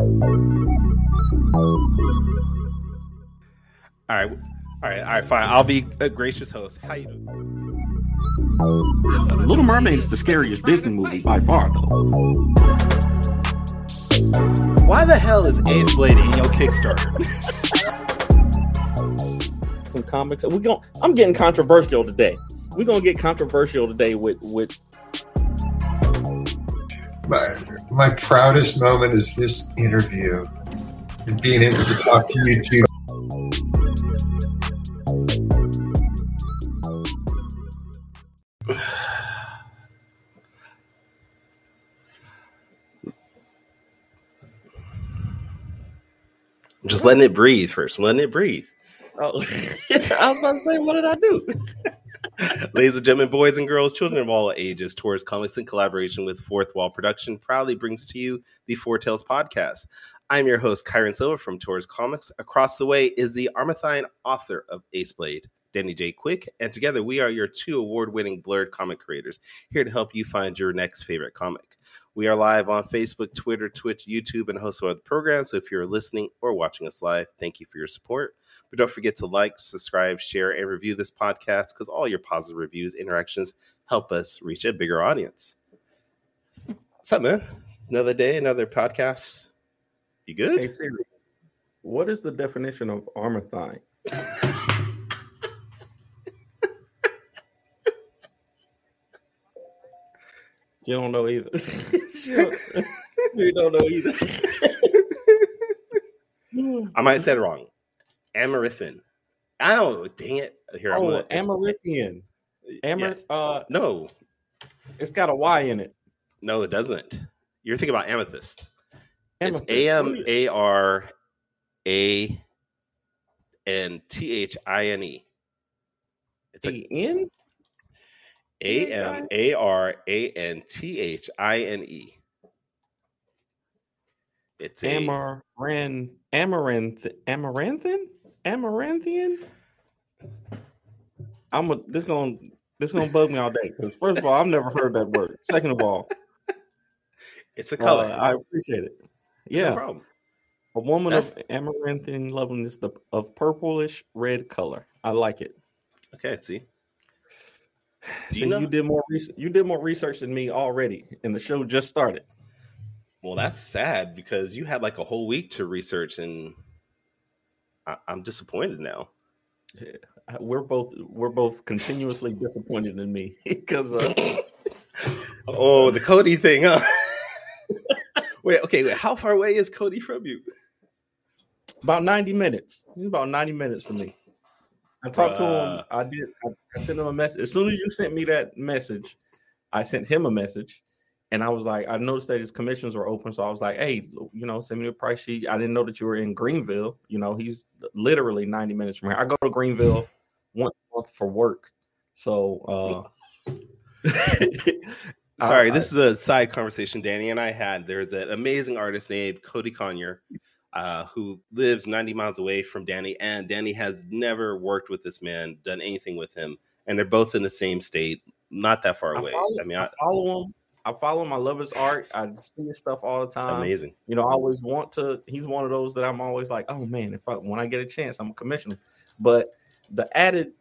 All right, all right, all right, fine. I'll be a gracious host. How you doing? Little Mermaid is the scariest Disney movie by far, though. Why the hell is Ace Blade in your Kickstarter? Some comics. We going I'm getting controversial today. We're gonna get controversial today with with my, my proudest moment is this interview and being able to talk to you two. Just letting it breathe first. Letting it breathe. Oh, I was about to say, what did I do? Ladies and gentlemen, boys and girls, children of all ages, Taurus Comics in collaboration with Fourth Wall Production proudly brings to you the Four Tales podcast. I'm your host, Kyrun Silva from Taurus Comics. Across the way is the Armathine author of Ace Blade, Danny J. Quick, and together we are your two award winning blurred comic creators here to help you find your next favorite comic. We are live on Facebook, Twitter, Twitch, YouTube, and host of other programs. So if you're listening or watching us live, thank you for your support. But don't forget to like, subscribe, share, and review this podcast because all your positive reviews, interactions help us reach a bigger audience. What's up, man? Another day, another podcast. You good? Hey Siri, what is the definition of armathine? you don't know either. you don't know either. I might have said it wrong. Amarythin. I don't know. Dang it. Here, I'm oh, gonna- it's- Amarithian. Amar, yes. uh, No, it's got a Y in it. no, it doesn't. You're thinking about amethyst. It's Amethyst. A M A R A N T H I N E. It's a A-N? A M A R A N T H I N E. It's a Amaran, amaranth, amaranthin, amaranthian. I'm a, this gonna this gonna bug me all day because first of all, I've never heard that word. Second of all, it's a uh, color. I appreciate it. No Yeah, problem. a woman That's- of amaranthine loveliness, the of purplish red color. I like it. Okay, see. Do So you know? you did more research. You did more research than me already, and the show just started. Well, that's sad because you had like a whole week to research, and I- I'm disappointed now. We're both we're both continuously disappointed in me because uh, oh, the Cody thing, huh? wait, okay, wait. How far away is Cody from you? About 90 minutes. He's about 90 minutes from me. I talked to him. I did. I, I sent him a message. As soon as you sent me that message, I sent him a message. And I was like, I noticed that his commissions were open. So I was like, hey, you know, send me a price sheet. I didn't know that you were in Greenville. You know, he's literally 90 minutes from here. I go to Greenville once a month for work. So uh Sorry, I- this is a side conversation Danny and I had. There's an amazing artist named Cody Conyer uh, who lives 90 miles away from Danny, and Danny has never worked with this man, done anything with him, and they're both in the same state, not that far I away. follow, I mean, I I, follow him. I follow him. I love his art. I see his stuff all the time. amazing. You know, I always want to. He's one of those that I'm always like, oh man, if I when I get a chance, I'm a commissioner. But the added,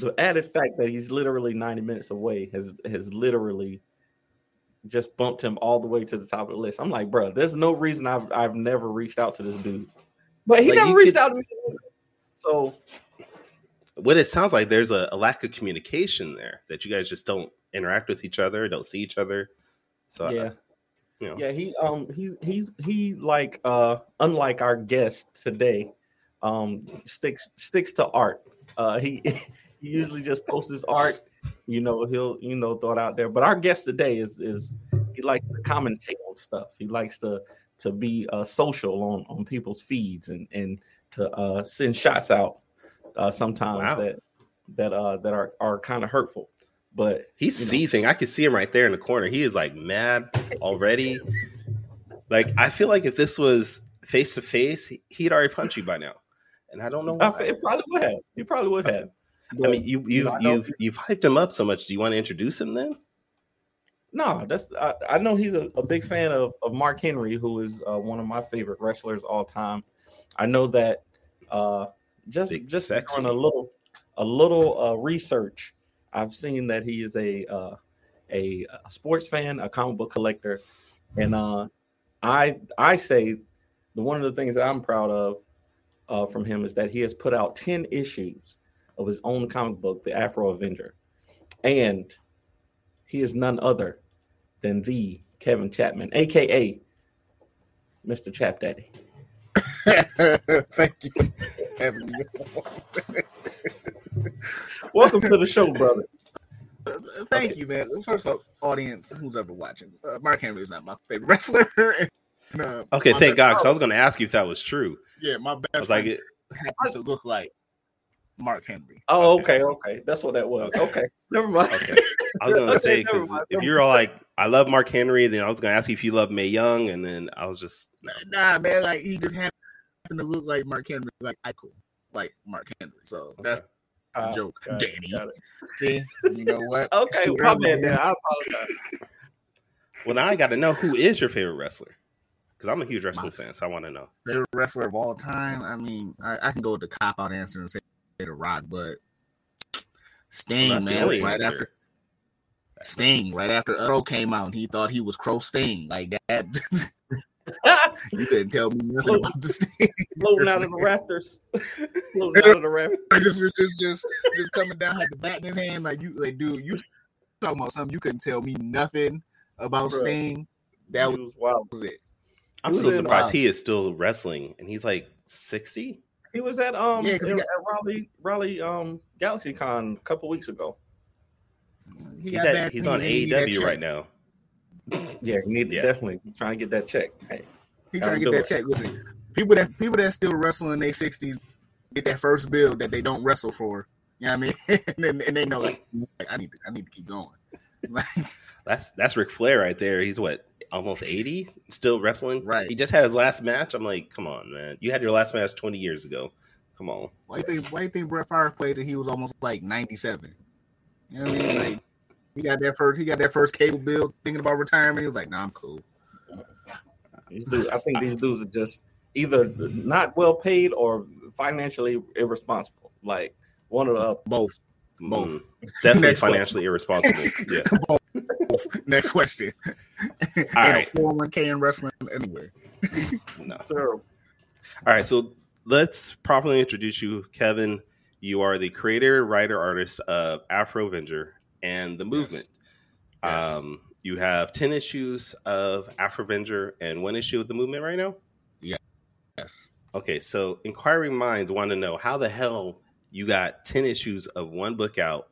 the added fact that he's literally 90 minutes away has has literally just bumped him all the way to the top of the list. I'm like, bro, there's no reason I've I've never reached out to this dude, but he Like, never you reached could- out to me. So What it sounds like, there's a, a lack of communication there that you guys just don't interact with each other, don't see each other. So, yeah, uh, you know, Yeah, he um he's he's he like uh unlike our guest today, um sticks sticks to art. Uh he he usually just posts his art, you know, he'll you know throw it out there. But our guest today is is he likes to commentate on stuff. He likes to to be uh social on on people's feeds and and to uh send shots out uh sometimes Wow. that that uh that are are kind of hurtful. But He's you know. seething. I can see him right there in the corner. He is like mad already. like I feel like if this was face to face, he'd already punch you by now. And I don't know why. it probably would have. He probably would have. I mean, you you you've you've hyped him up so much. Do you want to introduce him then? No, that's I, I know he's a, a, big fan of, of Mark Henry, who is uh, one of my favorite wrestlers all time. I know that uh, just big just on a little a little uh, research, I've seen that he is a, uh, a a sports fan, a comic book collector, and uh, I I say the one of the things that I'm proud of uh, from him is that he has put out ten issues of his own comic book, the Afro Avenger, and he is none other than the Kevin Chapman, aka Mr. Chap Daddy. Thank you. Welcome to the show, brother. Thank okay. you, man. First of all, audience, who's ever watching, uh, Mark Henry is not my favorite wrestler. and, uh, okay, thank God. Because I was going to ask you if that was true. Yeah, my best. I was like, it happens to look like Mark Henry. Oh, okay, okay, that's what that was. Okay, never mind. Okay. I was gonna say because if you're all like, I love Mark Henry, then I was gonna ask you if you love Mae Young, and then I was just nah, man. Like he just happened to look like Mark Henry, like I Eichel, like Mark Henry. So that's uh, a joke, Danny. See, you know what? okay, my bad. Then I apologize. well, now I got to know who is your favorite wrestler because I'm a huge wrestling my fan, so I want to know favorite wrestler of all time. I mean, I, I can go with the cop out answer and say The Rock, but Sting, well, man, right answer. after Sting right after Earl came out and he thought he was Crow Sting like that. you couldn't tell me nothing about the Sting. Floating out of the rafters. Floating out of the rafters. Just, just, just, just, just coming down, had the bat in his hand. Like you like, dude, you talking about something you couldn't tell me nothing about Bro, Sting. That was, was wild. Was it. I'm so surprised he is still wrestling and he's like 60. He was at um yeah, at, got, at Raleigh Raleigh um Galaxy Con a couple weeks ago. He he's, at, he's on AEW right now. Yeah, he need yeah. definitely try to get that check. Hey, he trying to get that it. check. Listen, people that people that still wrestle in their sixties get that first bill that they don't wrestle for. You know what I mean? and, and, they know like, I need to, I need to keep going. that's that's Ric Flair right there. He's what almost eighty, still wrestling. Right. He just had his last match. I'm like, come on, man. You had your last match twenty years ago. Come on. Why do you think? Why do you think Brett Favre played that he was almost like ninety seven? You know what I mean? Like he got that first. He got that first cable bill. Thinking about retirement, he was like, "Nah, I'm cool." These dudes, I think these dudes are just either not well paid or financially irresponsible. Like one of the both. Both. Mm, definitely Next financially irresponsible. Yeah. both. Both. Next question. All right. 401k in wrestling anywhere. no. All right. So let's properly introduce you, Kevin. You are the creator, writer, artist of Afro Avenger and the movement. Yes. Yes. Um, you have 10 issues of Afro Avenger and one issue of the movement right now? Yeah. Yes. Okay, so inquiring minds want to know how the hell you got 10 issues of one book out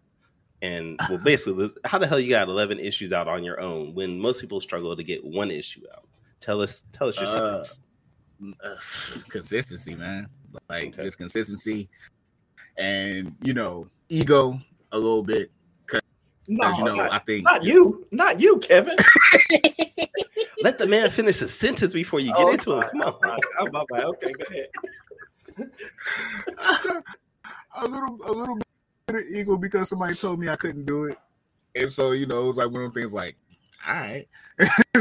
and well basically how the hell you got 11 issues out on your own when most people struggle to get one issue out tell us tell us your uh, secrets consistency man like okay. it's consistency and you know ego a little bit no, you know, not, I think not you, not you, Kevin. Let the man finish his sentence before you get oh, into it. Come on. Oh, my bad. Okay, go ahead. a little, a little bit of ego because somebody told me I couldn't do it, and so you know, it was like one of those things. Like, all right,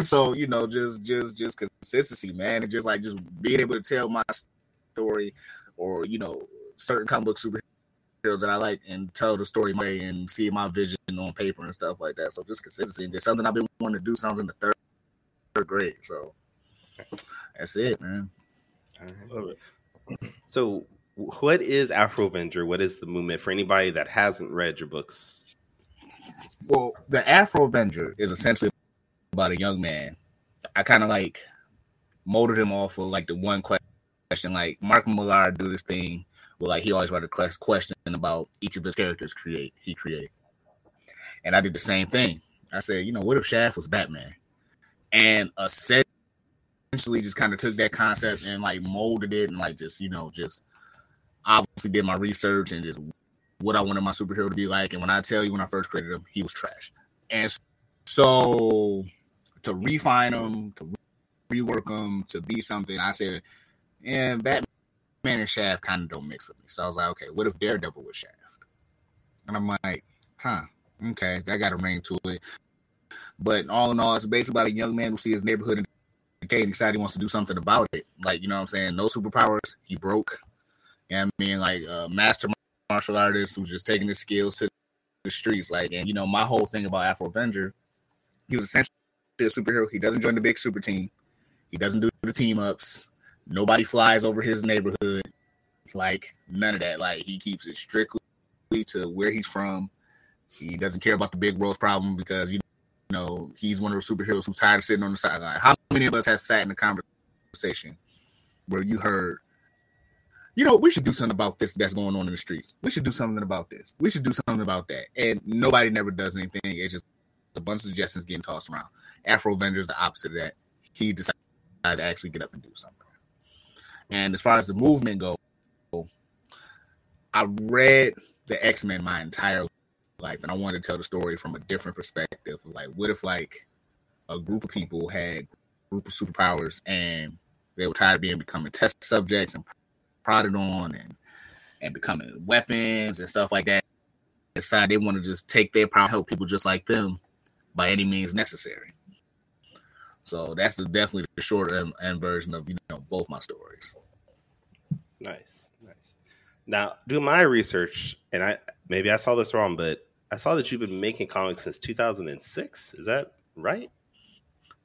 so you know, just, just, just consistency, man, and just like just being able to tell my story, or you know, certain comic book super that I like and tell the story my way and see my vision on paper and stuff like that. So just consistency and just something I've been wanting to do something in the third, third grade. So that's it, man. I Love it. So what is Afro Avenger? What is the movement for anybody that hasn't read your books? Well, the Afro Avenger is essentially about a young man. I kind of like molded him off of like the one question, like Mark Millar do this thing well, like he always wrote a question about each of his characters create he created, and I did the same thing. I said, you know, what if Shaft was Batman, and essentially just kind of took that concept and like molded it and like just you know just obviously did my research and just what I wanted my superhero to be like. And when I tell you when I first created him, he was trash, and so to refine him, to rework him, to be something, I said, and Batman Man and Shaft kind of don't mix with me. So I was like, okay, what if Daredevil was Shaft? And I'm like, huh, okay, that got a ring to it. But all in all, it's basically about a young man who sees his neighborhood in decay and decided he wants to do something about it. Like, you know what I'm saying? No superpowers. He broke. You know I mean? Like a master martial artist who's just taking his skills to the streets. Like, and you know, my whole thing about Afro Avenger, he was essentially a superhero. He doesn't join the big super team. He doesn't do the team ups. Nobody flies over his neighborhood. Like none of that. Like he keeps it strictly to where he's from. He doesn't care about the big world problem because you know he's one of the superheroes who's tired of sitting on the sideline. How many of us have sat in a conversation where you heard, you know, we should do something about this that's going on in the streets. We should do something about this. We should do something about that. And nobody never does anything. It's just a bunch of suggestions getting tossed around. Afro Avenger is the opposite of that. He decided to actually get up and do something. And as far as the movement go, I read the X Men my entire life, and I wanted to tell the story from a different perspective. Like, what if like a group of people had group of superpowers and they were tired of being becoming test subjects and prodded on and and becoming weapons and stuff like that. Decide they want to just take their power, help people just like them by any means necessary. So that's the, definitely the short end, end version of you know both my stories. Nice, nice. Now, do my research, and I maybe I saw this wrong, but I saw that you've been making comics since 2006. Is that right?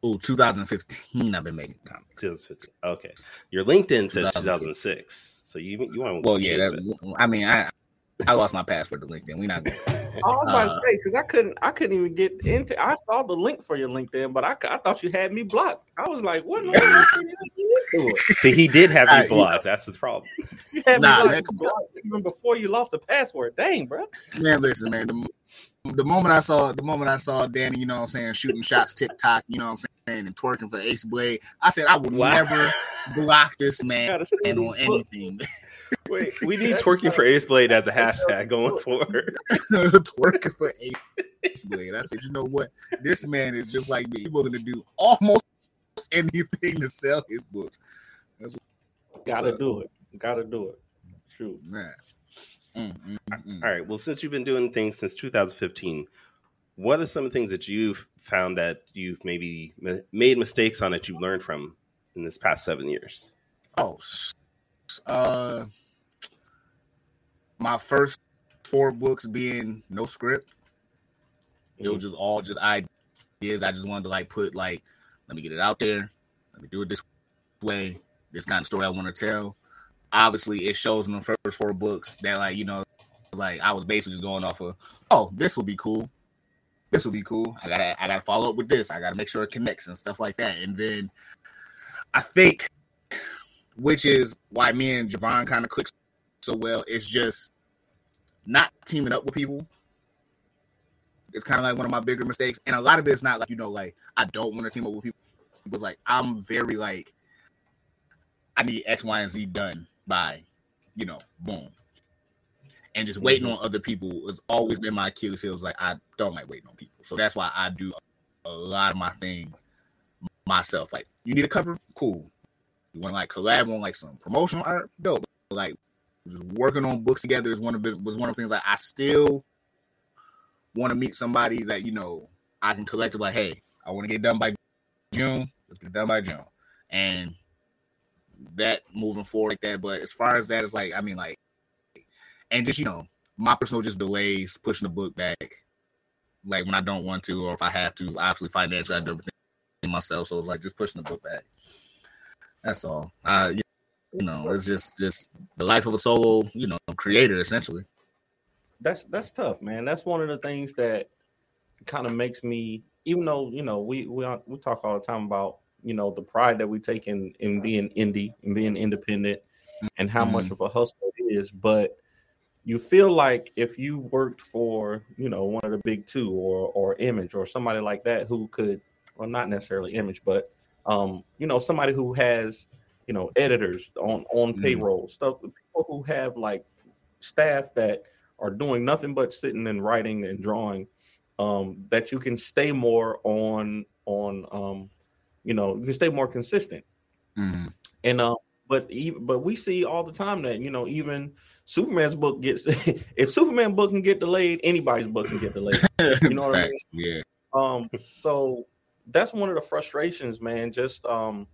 Oh, 2015. I've been making comics. 2015. Okay, your LinkedIn says 2006. So you you want? To? Well, yeah. That, I mean, I I lost my password to LinkedIn. We not. Good. I was about uh, to say because I couldn't, I couldn't even get into. I saw the link for your LinkedIn, but I, I thought you had me blocked. I was like, what? See, he did have you blocked. That's the problem. You had nah, me blocked even before you lost the password. Dang, bro. Man, listen, man. The, the moment I saw, the moment I saw Danny, you know, what I'm saying, shooting shots, TikTok, you know, what I'm saying, and twerking for Ace Blade, I said I would wow. never block this man on anything. Wait, we need twerking for Ace Blade as a hashtag going forward. twerking for Ace Blade. I said, you know what? This man is just like me. He's willing to do almost anything to sell his books. That's gotta do it. Gotta do it. True, man. Mm, mm, mm. All right. Well, since you've been doing things since 2015, what are some of the things that you've found that you've maybe made mistakes on that you've learned from in this past seven years? Oh, uh, my first four books being no script. It was mm. just all just ideas. I just wanted to like put like, let me get it out there. Let me do it this way. This kind of story I want to tell. Obviously, it shows in the first four books that like you know, like I was basically just going off of, oh, this would be cool. This would be cool. I gotta I gotta follow up with this. I gotta make sure it connects and stuff like that. And then I think which is why me and Javon kind of click so well. It's just not teaming up with people. It's kind of like one of my bigger mistakes, and a lot of it's not like you know, like I don't want to team up with people. It was like I'm very like I need X, Y, and Z done by, you know, boom. And just waiting mm-hmm. on other people has always been my Achilles heel. Like I don't like waiting on people, so that's why I do a lot of my things myself. Like you need a cover, cool you want to like collab on like some promotional art, dope. Like working on books together is one of it was one of the things like I still want to meet somebody that you know I can collect like, hey, I want to get done by June. Let's get done by June. And that moving forward like that. But as far as that is like, I mean, like, and just you know, my personal just delays pushing the book back. Like when I don't want to, or if I have to, obviously financially I do everything myself. So it's like just pushing the book back. That's all. Uh, know, it's just just the life of a solo, you know, creator essentially. That's that's tough, man. That's one of the things that kind of makes me, even though you know we we we talk all the time about you know the pride that we take in in being indie and being independent, and how mm-hmm. much of a hustle it is, but you feel like if you worked for you know one of the big two or or image or somebody like that who could well not necessarily image but um, you know, somebody who has, you know editors on on mm. payroll stuff people who have like staff that are doing nothing but sitting and writing and drawing um, that you can stay more on on um, you know you can stay more consistent mm. and um but even, but we see all the time that you know even Superman's book gets if Superman book can get delayed anybody's book can get delayed you know what I mean yeah um so that's one of the frustrations man just um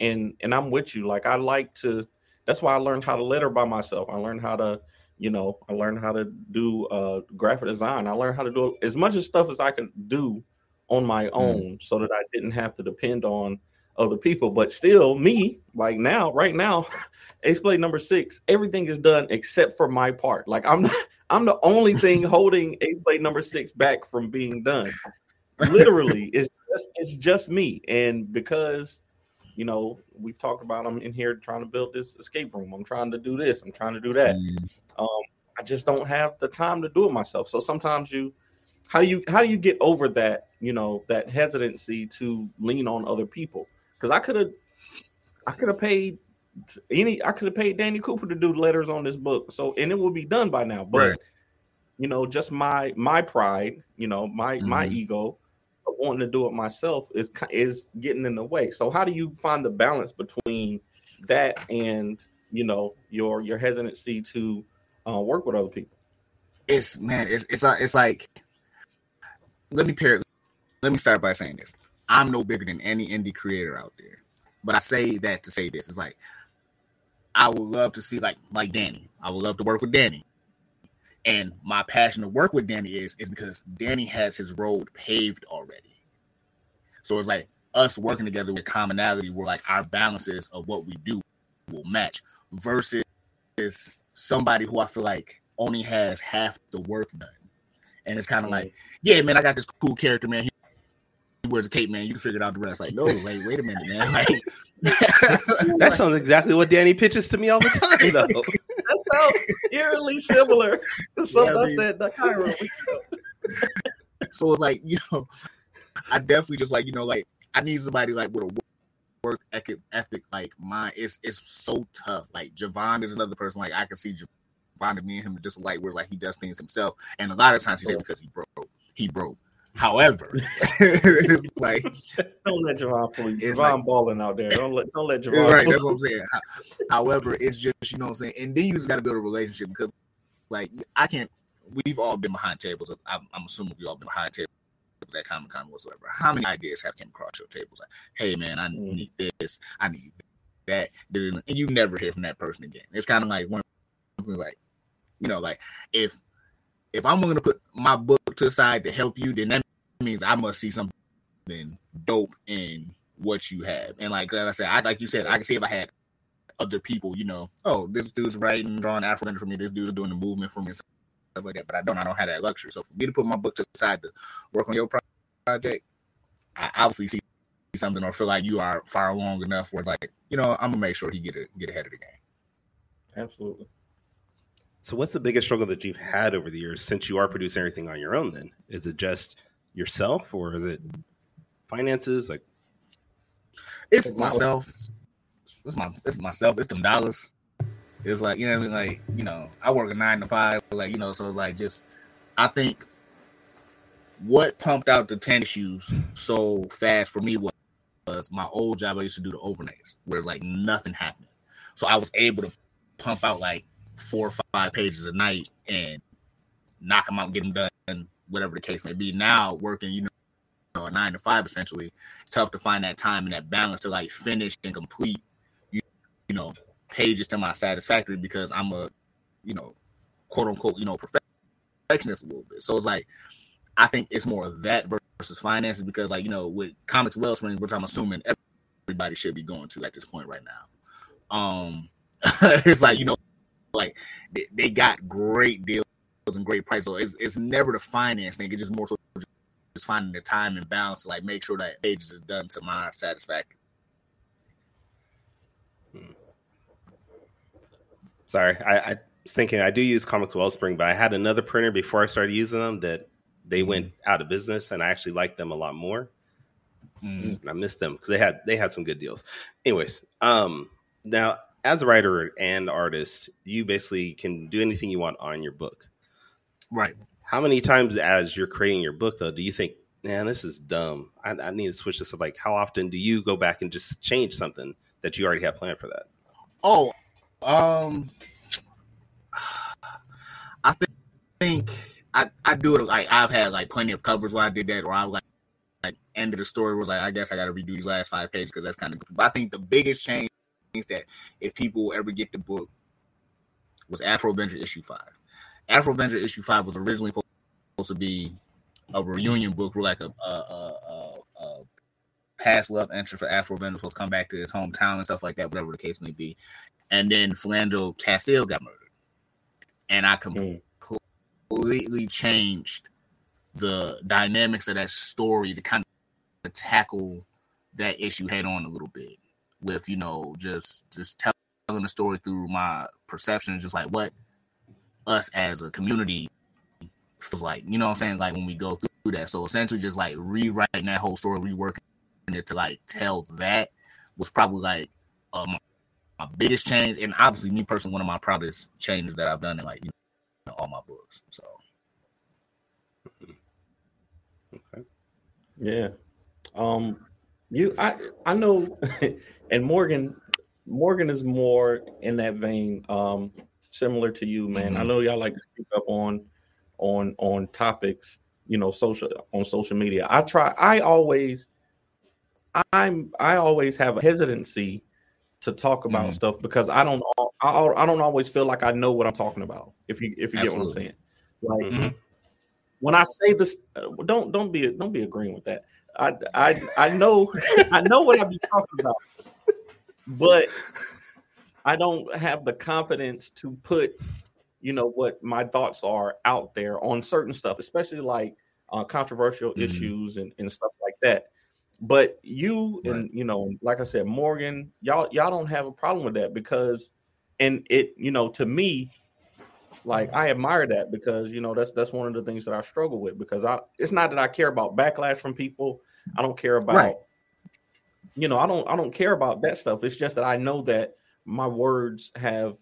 and and i'm with you like i like to that's why i learned how to letter by myself. I learned how to you know i learned how to do uh graphic design. I learned how to do as much of stuff as i could do on my hmm. own mm. so that i didn't have to depend on other people. But still me like now right now ace number six everything is done except for my part. Like i'm not, i'm the only thing holding ace number six back from being done. Literally it's just, it's just me. And because you know, we've talked about I'm in here trying to build this escape room. I'm trying to do this. I'm trying to do that. Mm. Um, I just don't have the time to do it myself. So sometimes you, how do you how do you get over that? You know, that hesitancy to lean on other people. Because I could have, I could have paid any. I could have paid Danny Cooper to do letters on this book. So and it would be done by now. But right. you know, just my my pride. You know, my mm-hmm. my ego of wanting to do it myself is is getting in the way. So how do you find the balance between that and you know your your hesitancy to uh, work with other people? It's man, it's it's, uh, it's like let me pair, let me start by saying this. I'm no bigger than any indie creator out there, but I say that to say this: it's like I would love to see like like Danny. I would love to work with Danny. And my passion to work with Danny is is because Danny has his road paved already. So it's like us working together with commonality where like our balances of what we do will match versus somebody who I feel like only has half the work done. And it's kind of like, yeah, man, I got this cool character, man. He wears a cape, man. You figured out the rest. Like, no, wait, wait a minute, man. Like, that sounds exactly what Danny pitches to me all the time, though. felt eerily similar to something yeah, I said the Cairo. so it's like you know, I definitely just like you know, like I need somebody like with a work ethic like mine. It's it's so tough. Like Javon is another person. Like I can see Javon and me and him just like where like he does things himself, and a lot of times he said because he broke, he broke. However, it's like don't let Javon fool you. Javon like, balling out there. Don't let don't let Javon. Right, that's what I'm saying. However, it's just you know what I'm saying. And then you just got to build a relationship because, like, I can't. We've all been behind tables. I'm, I'm assuming we all been behind tables that Comic Con whatsoever. How many ideas have come across your table? Like, hey man, I mm. need this. I need that. And you never hear from that person again. It's kind of like one like, you know, like if if I'm going to put my book to the side to help you, then that means I must see something dope in what you have. And like, like I said, I like you said, I can see if I had other people, you know, oh, this dude's writing, drawing Afro for me, this dude's doing the movement for me, stuff like that. But I don't, I don't have that luxury. So for me to put my book to the side to work on your project, I obviously see something or feel like you are far along enough where like, you know, I'm gonna make sure he get it get ahead of the game. Absolutely. So, what's the biggest struggle that you've had over the years since you are producing everything on your own? Then is it just yourself, or is it finances? Like, it's myself. It's my it's myself. It's them dollars. It's like you know I mean. Like you know, I work a nine to five. Like you know, so it's like just I think what pumped out the tennis shoes so fast for me was, was my old job. I used to do the overnights where like nothing happened, so I was able to pump out like four or five pages a night and knock them out, get them done, whatever the case may be. Now working, you know, nine to five essentially, it's tough to find that time and that balance to like finish and complete, you, you know, pages to my satisfactory because I'm a, you know, quote unquote, you know, perfectionist a little bit. So it's like, I think it's more that versus finances because like, you know, with Comix Wellspring, which I'm assuming everybody should be going to at this point right now. Um, it's like, you know, like they, they got great deals and great prices. So it's, it's never the finance thing. It's just more so just finding the time and balance to like make sure that page is done to my satisfaction. Hmm. Sorry, I, I was thinking I do use Comix Wellspring, but I had another printer before I started using them that they went mm-hmm. out of business, and I actually liked them a lot more. Mm. I missed them because they had they had some good deals. Anyways, um, now as a writer and artist, you basically can do anything you want on your book. Right. How many times as you're creating your book though, do you think, man, this is dumb. I, I need to switch this up. Like, how often do you go back and just change something that you already have planned for that? Oh, um, I think, think I, I do it like I've had like plenty of covers where I did that, or I like like end of the story was like I guess I got to redo these last five pages because that's kind of. But I think the biggest change that if people ever get the book was Afro Avenger issue five. Afro Avenger issue five was originally supposed to be a reunion book, where like a, a, a, a past love interest for Afro Avenger supposed to come back to his hometown and stuff like that, whatever the case may be. And then Philando Castile got murdered, and I mm. completely changed the dynamics of that story to kind of tackle that issue head on a little bit with you know just just telling the story through my perception just like what us as a community feels like you know what i'm saying? Like when we go through that. So essentially just like rewriting that whole story reworking it to like tell that was probably like um, my biggest change. And obviously me personally one of my proudest changes that i've done in like you know, all my books so. Okay. Yeah. Um you I I know and Morgan Morgan is more in that vein um similar to you man. Mm-hmm. I know y'all like to speak up on on on topics, you know, social on social media. I try I always I'm I always have a hesitancy to talk about mm-hmm. stuff because I don't I, I don't always feel like I know what I'm talking about. If you if you Absolutely. get what I'm saying. Like mm-hmm when I say this, uh, don't don't be don't be agreeing with that. I I I know I know what I be talking about, but I don't have the confidence to put, you know, what my thoughts are out there on certain stuff, especially like uh, controversial mm-hmm. issues and, and stuff like that. But you right. and you know, like I said, Morgan, y'all y'all don't have a problem with that because, and it you know to me like I admire that because you know that's that's one of the things that I struggle with because I it's not that I care about backlash from people. I don't care about right. you know, I don't I don't care about that stuff. It's just that I know that my words have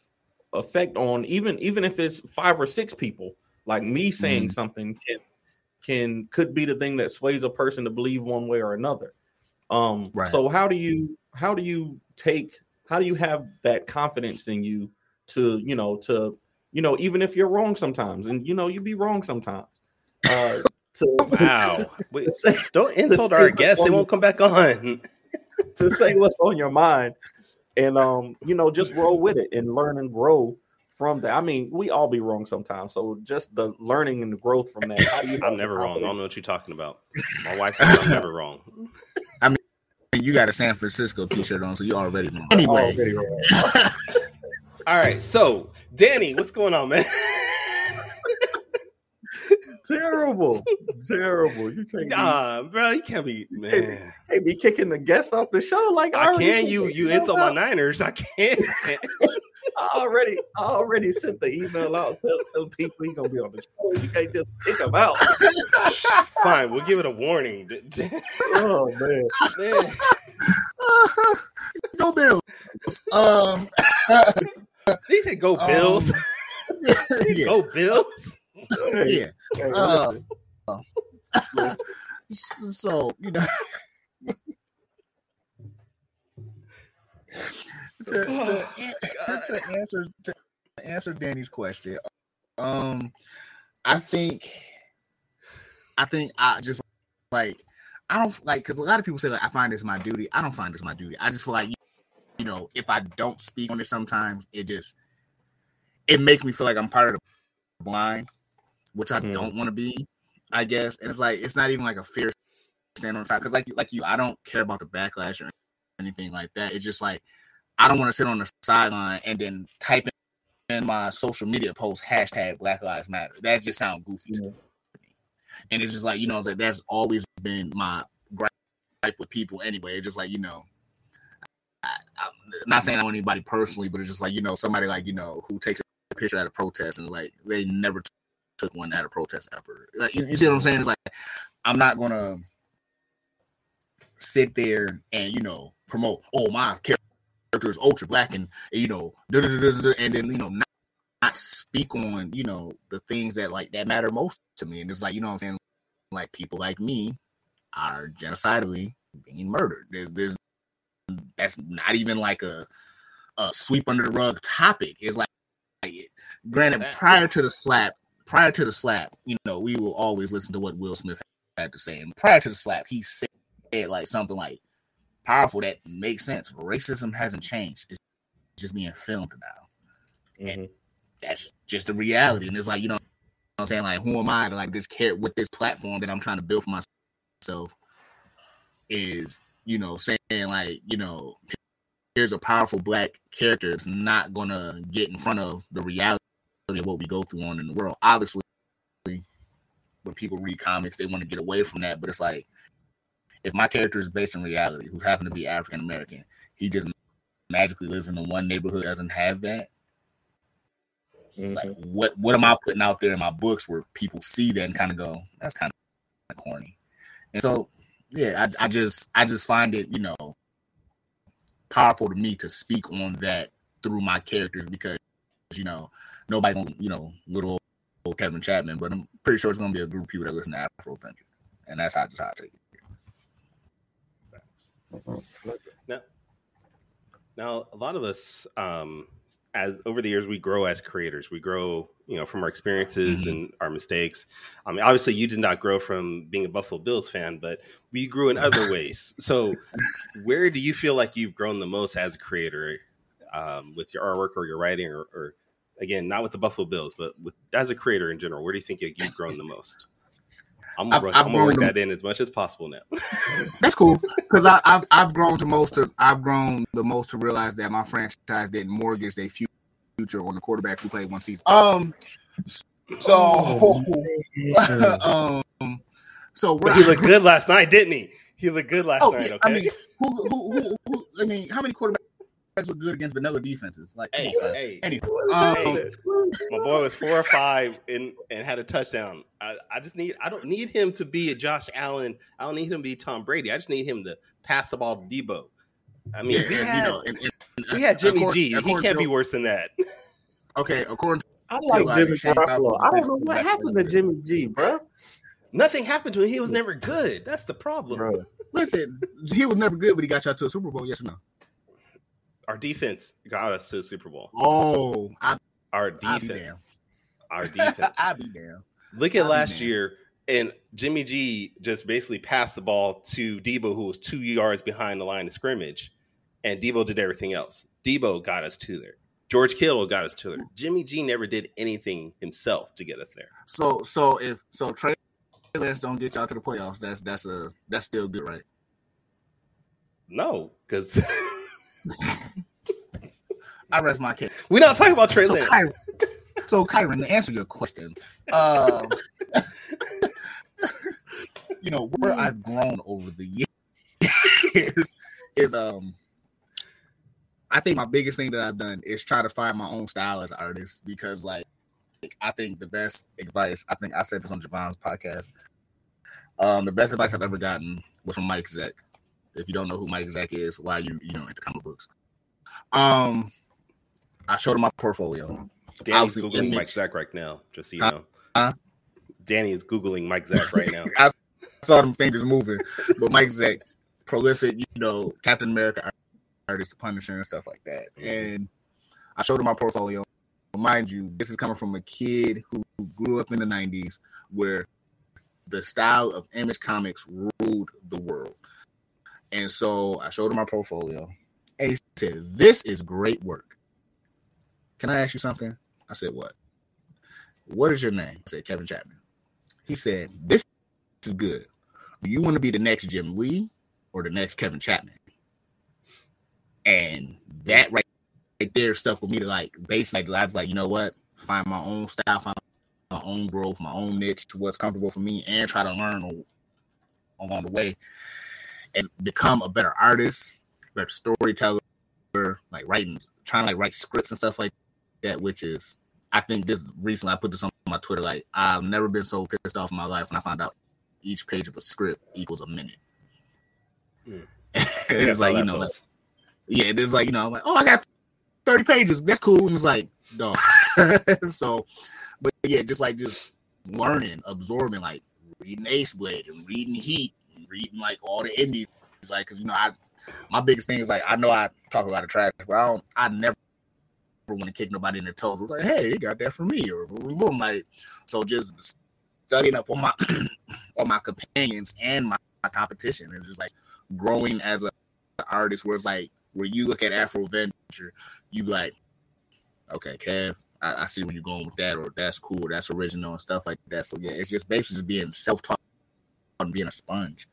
effect on even even if it's five or six people, like me saying mm. something can can could be the thing that sways a person to believe one way or another. Um right. so how do you how do you take how do you have that confidence in you to you know to you know, even if you're wrong sometimes, and you know, you'd be wrong sometimes. Uh, to, wow. To, say, don't insult our guests, they won't come back on. to say what's on your mind and um, you know, just roll with it and learn and grow from that. I mean, we all be wrong sometimes. So just the learning and the growth from that. I'm never wrong. I don't know what you're talking about. My wife says I'm never wrong. I mean, you got a San Francisco t-shirt on, so you already wrong. Anyway. Already wrong. all right, so Danny, what's going on, man? terrible, terrible. You can't, nah, be, bro. You can't be man. Can't, can't, be kicking the guests off the show like I, I can. You you insult my Niners. I can't. I already I already sent the email out. Tell, tell people he's gonna be on the show. You can't just kick him out. Fine, we'll give it a warning. oh man, man. Go Bills. Um, he said, "Go Bills." Um, yeah. Go Bills. yeah. Uh, so you know. to, to, oh, to, answer to answer Danny's question, um, I think, I think I just like I don't like because a lot of people say like I find this my duty. I don't find this my duty. I just feel like you know, if I don't speak on it sometimes, it just it makes me feel like I'm part of the blind, which I mm-hmm. don't want to be, I guess. And it's like it's not even like a fear stand on the side because like you like you, I don't care about the backlash or anything like that. It's just like I don't want to sit on the sideline and then type in my social media post hashtag Black Lives Matter. That just sounds goofy. Mm-hmm. And it's just like you know that that's always been my gripe with people anyway. It's just like you know I, am not saying I want anybody personally, but it's just like you know somebody like you know who takes a picture at a protest and like they never t- took one at a protest ever. Like, you, you, see what I'm saying? It's like I'm not gonna sit there and you know promote. Oh, my character is ultra black and you know, and then you know not, not speak on you know the things that like that matter most to me. And it's like you know what I'm saying, like people like me are genocidally being murdered. There, there's that's not even like a a sweep under the rug topic. It's like, like granted, prior to the slap, prior to the slap, you know, we will always listen to what Will Smith had to say. And prior to the slap, he said like something like powerful that makes sense. Racism hasn't changed; it's just being filmed now, Mhm. and that's just the reality. And it's like you know, what I'm saying like, who am I to like this care with this platform that I'm trying to build for myself? Is you know saying like you know here's a powerful black character it's not gonna get in front of the reality of what we go through on in the world. Obviously when people read comics they want to get away from that but it's like if my character is based in reality who happen to be african american he just magically lives in the one neighborhood doesn't have that. Mhm. like what what am i putting out there in my books where people see that and kind of go that's kind of corny. And so yeah I, I just i just find it you know powerful to me to speak on that through my characters because you know nobody you know little old kevin chapman but i'm pretty sure it's gonna be a group of people that listen to afro Avenger. and that's how just how i take it Now, now a lot of us, um, as over the years, we grow as creators. We grow, you know, from our experiences Mhm. and our mistakes. I mean, obviously, you did not grow from being a Buffalo Bills fan, but we grew in other ways. So, where do you feel like you've grown the most as a creator, um, with your artwork or your writing, or, or again, not with the Buffalo Bills, but with as a creator in general? Where do you think you've grown the most? I'm gonna, I've- work- I've I'm gonna work grown that in as much as possible now. that's cool because I've I've grown to most to I've grown the most to realize that my franchise didn't mortgage their future on the quarterback who played one season. Um, so um, so But he looked good last night, didn't he? He looked good last Oh, night. yeah, Okay. I mean, who, who, who, who, I mean, how many quarterbacks look good against vanilla defenses? Like, come hey, on, hey, Anyway, um, hey, my boy was four or five and and had a touchdown. I, I just need I don't need him to be a Josh Allen. I don't need him to be Tom Brady. I just need him to pass the ball to Deebo. I mean, yeah, we, and, had, you know, and, and, we had Jimmy according- G. He according can't to- be worse than that. okay, according to I like like Jimmy Shane Garoppolo. I don't know what happened to. Jimmy G, bro. Nothing happened to him. He was never good. That's the problem. Bro, listen, he was never good, but he got y'all to a Super Bowl. Yes or no? Our defense got us to the Super Bowl. Oh, I, Our defense. Our defense. I'll be down. Look at I'll last year, and Jimmy G just basically passed the ball to Deebo, who was two yards behind the line of scrimmage, and Deebo did everything else. Deebo got us to there. George Kittle got us to there. Jimmy G never did anything himself to get us there. So, so if so, Trey Lance don't get y'all to the playoffs. That's that's a that's still good, right? No, because I rest my case. we're not talking about Trey so, Lance. Kyrun, so Kyrun, to answer your question, um, you know where I've grown over the years is um, I think my biggest thing that I've done is try to find my own style as an artist because like I think the best advice I think I said this on Javon's podcast. Um, the best advice I've ever gotten was from Mike Zeck. If you don't know who Mike Zeck is, why you you know into comic books? Um, I showed him my portfolio. Danny's googling Mike Zeck right now. Just so you know, Huh? Danny is googling Mike Zeck right now. I saw them fingers moving, but Mike Zeck, prolific, you know, Captain America artist, Punisher, and stuff like that. And I showed him my portfolio. Mind you, this is coming from a kid who who grew up in the '90s, where the style of Image Comics ruled the world. And so I showed him my portfolio, and he said, "This is great work." Can I ask you something? I said, "What?" What is your name? I said, Kevin Chapman. He said, This is good. Do you want to be the next Jim Lee or the next Kevin Chapman? And that right, right there stuck with me to like basically I was like, you know what? Find my own style, find my own growth, my own niche to what's comfortable for me, and try to learn along the way and become a better artist, better storyteller, like writing, trying to like write scripts and stuff like that, which is I think this recently I put this on my Twitter. Like I've never been so pissed off in my life when I found out each page of a script equals a minute. Mm. it's like you know, like, yeah, it's like you know, I'm like oh, I got thirty pages. That's cool. And it's like no, so, but yeah, just like just learning, absorbing, like reading Ace Blade and reading Heat, reading like all the indies. Like because you know I my biggest thing is like I know I talk about the trash, but I don't. I never want to kick nobody in the toes. It's like, hey, you got that for me, or boom, like so. Just studying up on my on my companions and my, my competition, and just like growing as a artist. Where it's like where you look at Afro Avenger, you like, okay, Kev, I, see where you're going with that, or that's cool, that's original, and stuff like that. So yeah, it's just basically just being self taught and being a sponge.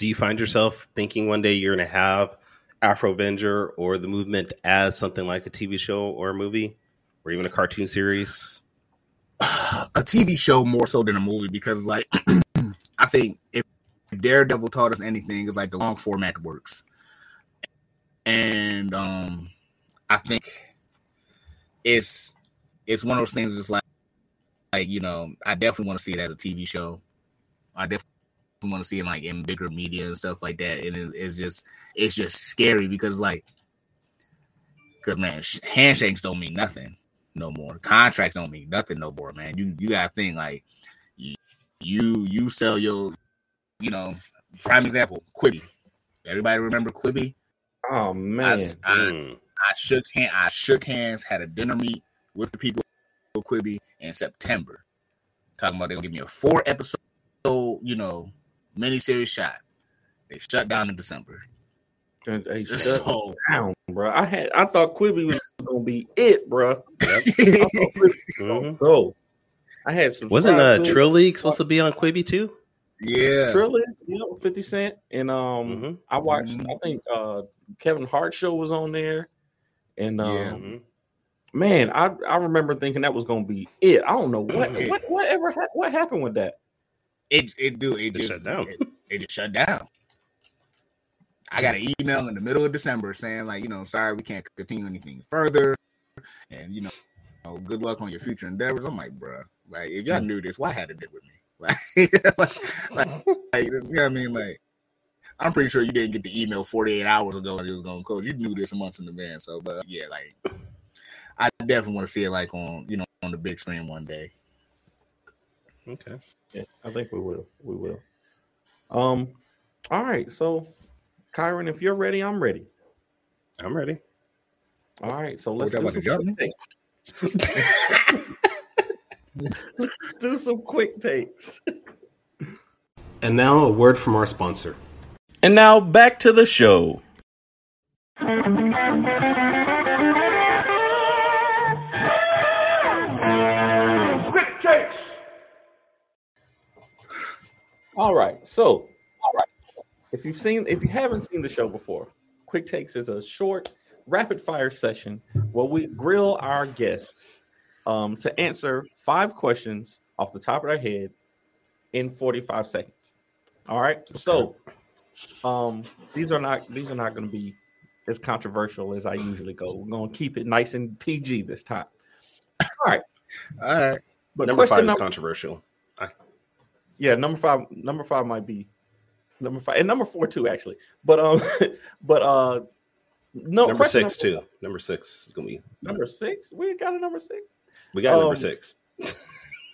Do you find yourself thinking one day you're going to have Afro Avenger or the movement as something like a TV show or a movie, or even a cartoon series? A TV show more so than a movie because, like, I think if Daredevil taught us anything, it's like the long format works, and um, I think it's it's one of those things. Just like like you know, I definitely want to see it as a TV show. I definitely want to see him like in bigger media and stuff like that. And it, it's just it's just scary because like because man, handshakes don't mean nothing no more. Contracts don't mean nothing no more, man. You you gotta think like you you, you sell your you know prime example Quibi. Everybody remember Quibi? Oh man, I, I, I shook hand. I shook hands. Had a dinner meet with the people of Quibi in September, talking about they're gonna give me a four episode, you know, miniseries shot. They shut down in December. They shut so, down, bro. I had I thought Quibi was gonna be it, bro. mm-hmm. Go. I had some. Wasn't uh, Trill League supposed to be on Quibi too? Yeah, Trill League, you know, Fifty Cent, and um, mm-hmm. I watched. Mm-hmm. I think uh, Kevin Hart show was on there. And um, yeah. Mm-hmm. man, I I remember thinking that was gonna be it. I don't know what what whatever ha- what happened with that. It it do it, it just shut down. It, it, just shut down. I got an email in the middle of December saying like you know sorry we can't continue anything further, and you know, know good luck on your future endeavors. I'm like, bro, like if y'all mm. knew this, why had it with me? Like, like, like, like you know what I mean? Like, I'm pretty sure you didn't get the email 48 hours ago and it was going to close. You knew this months in advance. So, but yeah, like I definitely want to see it like on you know on the big screen one day. Okay. Yeah, I think we will. We will. Um. All right. So, Kyrun, if you're ready, I'm ready. I'm ready. All right. So let's do some, quick let's do some quick takes. And now a word from our sponsor. And now back to the show. All right. So, all right. If you've seen, if you haven't seen the show before, Quick Takes is a short, rapid fire session where we grill our guests um, to answer five questions off the top of their head in 45 seconds. All right. Okay. So, um, these are not these are not going to be as controversial as I usually go. We're going to keep it nice and PG this time. All right, all right. But number five number, is controversial. Yeah, number five. Number five might be number five, and number four too, actually. But um, but uh, no. Number six number, too. Number six is gonna be number six. We got a number six. We got um, number six.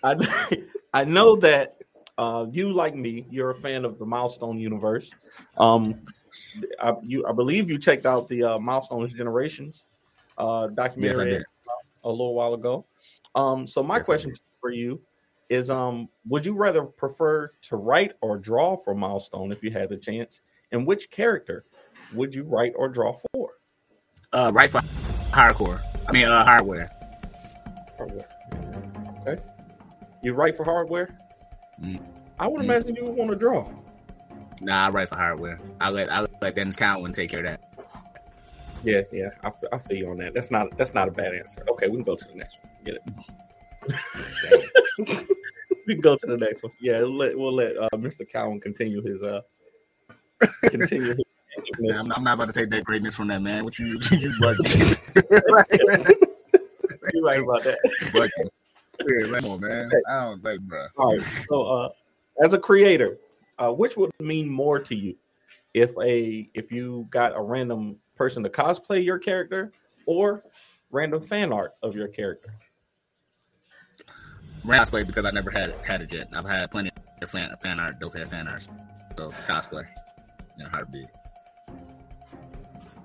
I I know that uh, you like me, you're a fan of the Milestone universe. Um, I, you, I believe you checked out the uh, Milestones Generations uh, documentary yes, a little while ago. Um, so my yes, question for you is: um, Would you rather prefer to write or draw for Milestone if you had the chance? And which character would you write or draw for? Uh, write for hardcore. I mean, uh, hardware. Hardware. Okay. You write for hardware? Mm. I would mm. imagine you would want to draw. Nah, I write for hardware. I let I let Denys Cowan take care of that. Yeah, yeah, I, I feel you on that. That's not that's not a bad answer. Okay, we can go to the next one. Get it. We can go to the next one. Yeah, we'll let, we'll let uh, Mr. Cowan continue his uh continue. His yeah, I'm, I'm, not about to take that greatness from that man. What you you bugging? You're right about that. Bugging. Yeah, come on, man. I don't think, bro. All right. So, uh, as a creator, uh, which would mean more to you if a if you got a random person to cosplay your character or random fan art of your character? Cosplay because I never had had it yet. I've had plenty of fan, fan art, dope fan art. So cosplay, you know, heartbeat.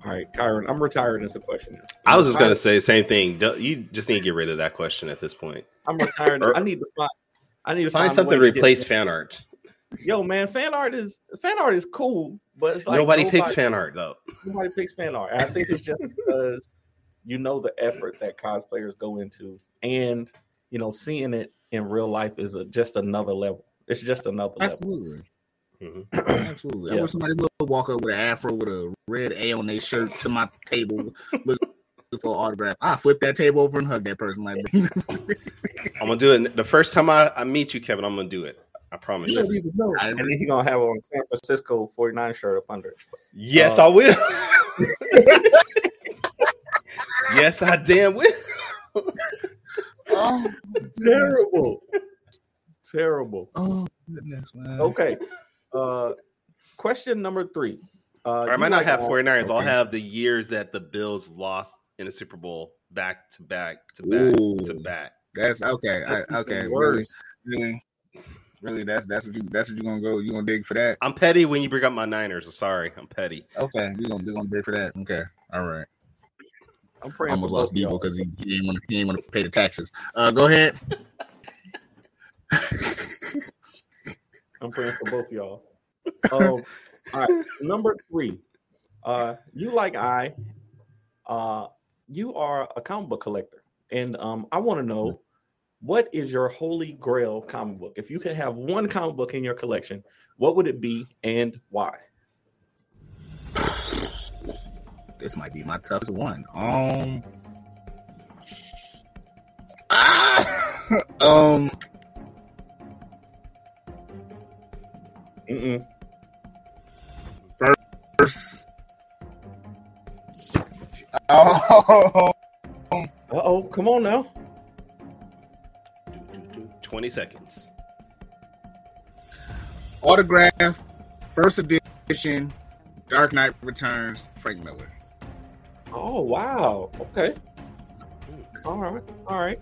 All right, Kyrun, I'm retired as a question. I was just going to say same thing. You just need to get rid of that question at this point. I'm retired. I need to find. I need to Find find, something to replace fan art. Yo, man, fan art is fan art is cool, but it's like nobody, picks fan art though. Nobody picks fan art. I think it's just because you know the effort that cosplayers go into, and you know seeing it in real life is a, just another level. It's just another level. Absolutely. Mhm. Absolutely. I Yeah. wish somebody would walk up with an afro with a red A on their shirt to my table looking for autograph. I flip that table over and hug that person like I'm gonna do it the first time I, I meet you, Kevin. I'm gonna do it. I promise You you. don't even know. I- And then he's gonna have on a San Francisco 49 shirt up under. Yes, Uh, I will. yes, I damn will. Oh, Terrible. Terrible. oh goodness, man. Okay. Uh question number three. Uh I might not have all- 49ers. I'll have the years that the Bills lost in the Super Bowl back to back to back to back. That's okay. I, okay. Really, really, really. That's that's what you that's what you gonna go. You're gonna dig for that? I'm petty when you bring up my Niners. I'm sorry. I'm petty. Okay, we gonna we gonna dig for that. Okay, all right. I'm praying Almost for lost. Deebo because he, he didn't want to he didn't want to pay the taxes. Uh, go ahead. I'm praying for both of y'all. Um, all right, number three. Uh, you like I, uh, you are a comic book collector, and um, I want to know what is your holy grail comic book? If you could have one comic book in your collection, what would it be and why? This might be my toughest one. Um. ah, um. Mm-mm. First. Oh. Uh oh, come on now. 20 seconds. Autograph, first edition, Dark Knight Returns, Frank Miller. Oh wow. Okay. All right. All right.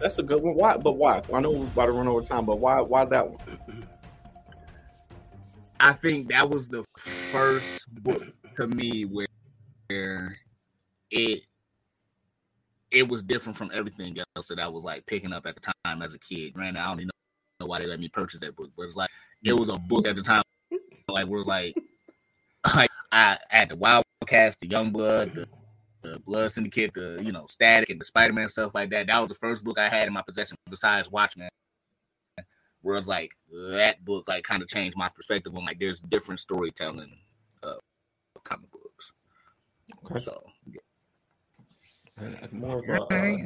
That's a good one. Why? But why? I know we're about to run over time, but why? Why that one? I think that was the first book to me where, where it it was different from everything else that I was like picking up at the time as a kid. Granted, I don't even know why they let me purchase that book, but it's like it was a book at the time like we're like like I had the Wildcats, the Young Blood, the, the Blood Syndicate, the you know Static and the Spider Man stuff like that. That was the first book I had in my possession besides Watchmen. Where it's like that book like kind of changed my perspective on like there's different storytelling uh comic books. Okay. So More of a, uh,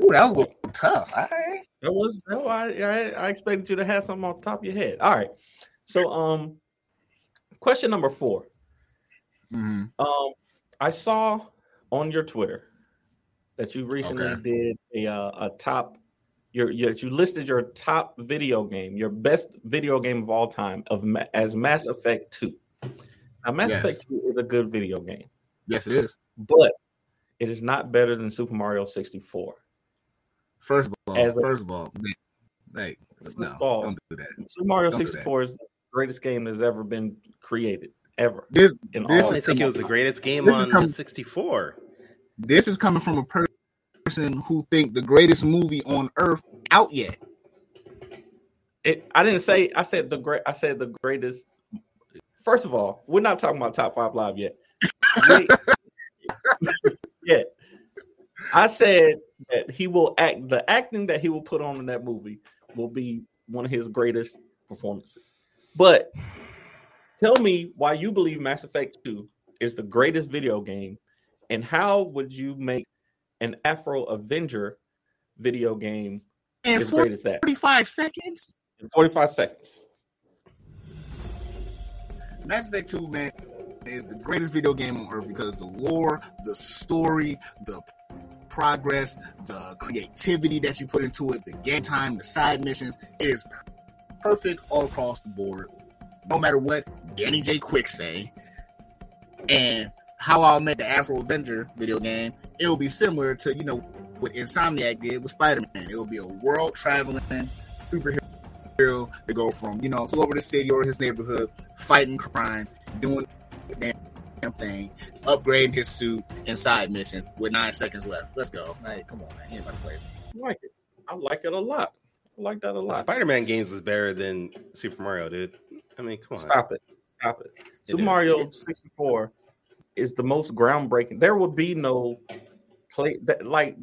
Ooh, that was tough. All right. that was no. I, I I expected you to have something off the top of your head. All right. So um, question number four. Mhm. Um, I saw on your Twitter that you recently Okay. did a uh, a top. Your, your you listed your top video game, your best video game of all time, of as Mass Effect Two. Now, Mass Yes. Effect Two is a good video game, Yes, it is. but it is not better than Super Mario sixty four. First of all, As a- first of all, like no, all, don't do that. Super Mario Don't 64 is the greatest game that's ever been created, ever. This In This all I is think it was the greatest game on com- 64. this is coming from a person who think the greatest movie on earth out yet. It, I didn't say I said the great. I said the greatest. First of all, we're not talking about top five live yet. Wait. yet, I said that he will act. The acting that he will put on in that movie will be one of his greatest performances. But tell me why you believe Mass Effect Two is the greatest video game, and how would you make an Afro Avenger video game And as great as that? 45 seconds. In 45 seconds. Mass Effect 2, man, is the greatest video game on earth because the lore, the story, the progress, the creativity that you put into it, the game time, the side missions, is perfect all across the board. No matter what Danny J. Quick say, and how I'll make the Afro Avenger video game, it will be similar to you know what Insomniac did with Spider Man. It will be a world traveling superhero to go from you know all over the city or his neighborhood, fighting crime, doing the damn, damn thing, upgrading his suit, and side missions with nine seconds left. Let's go. Hey, come on, man. Anybody play? I like it. I like it a lot. I like that a lot. Spider-Man games is better than Super Mario, dude. I mean, come on. Stop it. Stop it. Super is. Mario 64 is the most groundbreaking. There would be no play that like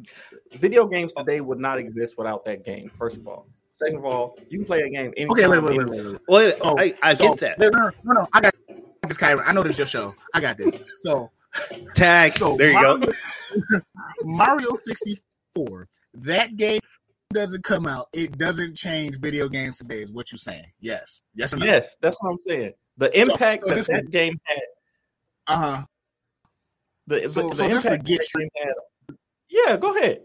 video games today would not exist without that game. First of all. Second of all, you can play a game anytime. Okay, wait, wait, wait, anywhere. wait, wait. Well, Oh, I, I So- get that. No, no, no, no, I got this, Kyrun. I know this is your show. I got this. So, Tag. so there you Mario, go. Mario 64. That game doesn't come out. It doesn't change video games today. Is what you're saying? Yes. Yes no? Yes, that's what I'm saying. The impact so that this that one- game had, Uh huh. the, So- the, so the impact forget that game had. Yeah, go ahead.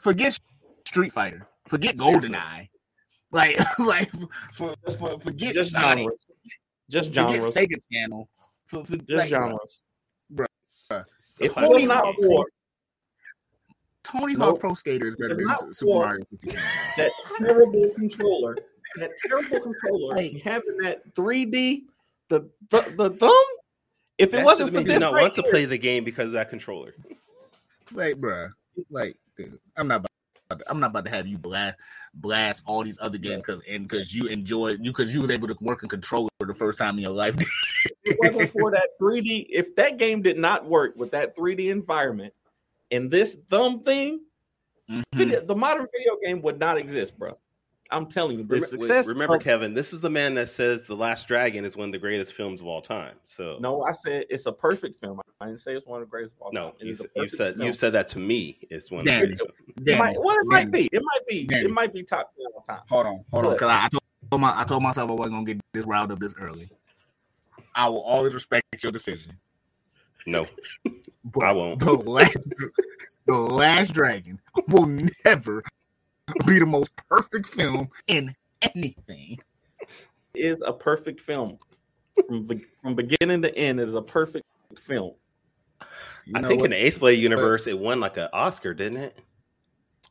Forget Street Fighter. Forget GoldenEye. Like, like, for, for, forget Just Sonic. genres. Just Forget. Sega Channel. For, for, Just like, genres. So If I- it was not for Tony Nope. Hawk Pro Skater is better than Super Mario 64. that terrible controller, that terrible controller, Like- having that 3D, the the, the thumb. If it that wasn't for made you this not right want to play the game because of that controller. Like, bruh, like, dude, I'm not about to, I'm not about to have you blast blast all these other games because and because you enjoyed you because you was able to work a controller for the first time in your life. it wasn't for that 3D, if that game did not work with that 3D environment and this thumb thing, Mhm. video- the modern video game would not exist, bro. I'm telling you, the Remember, success. remember of- Kevin, this is the man that says The Last Dragon is one of the greatest films of all time. So no, I said it's a perfect film. I didn't say it's one of the greatest of all no, time. It you, said- you perfect said film. you've said that to me. It's one of the Damn. greatest films. It might, well, it might be. It might be. Damn It might be top ten all time. Hold on, hold on, because I, I told my I told myself I wasn't gonna get this riled up this early. I will always respect your decision. No, But I won't. The last, the last Dragon will never be the most perfect film in anything. It is a perfect film from be- from beginning to end. It is a perfect film. You I think what? in the Ace Blade universe, it won like an Oscar, didn't it?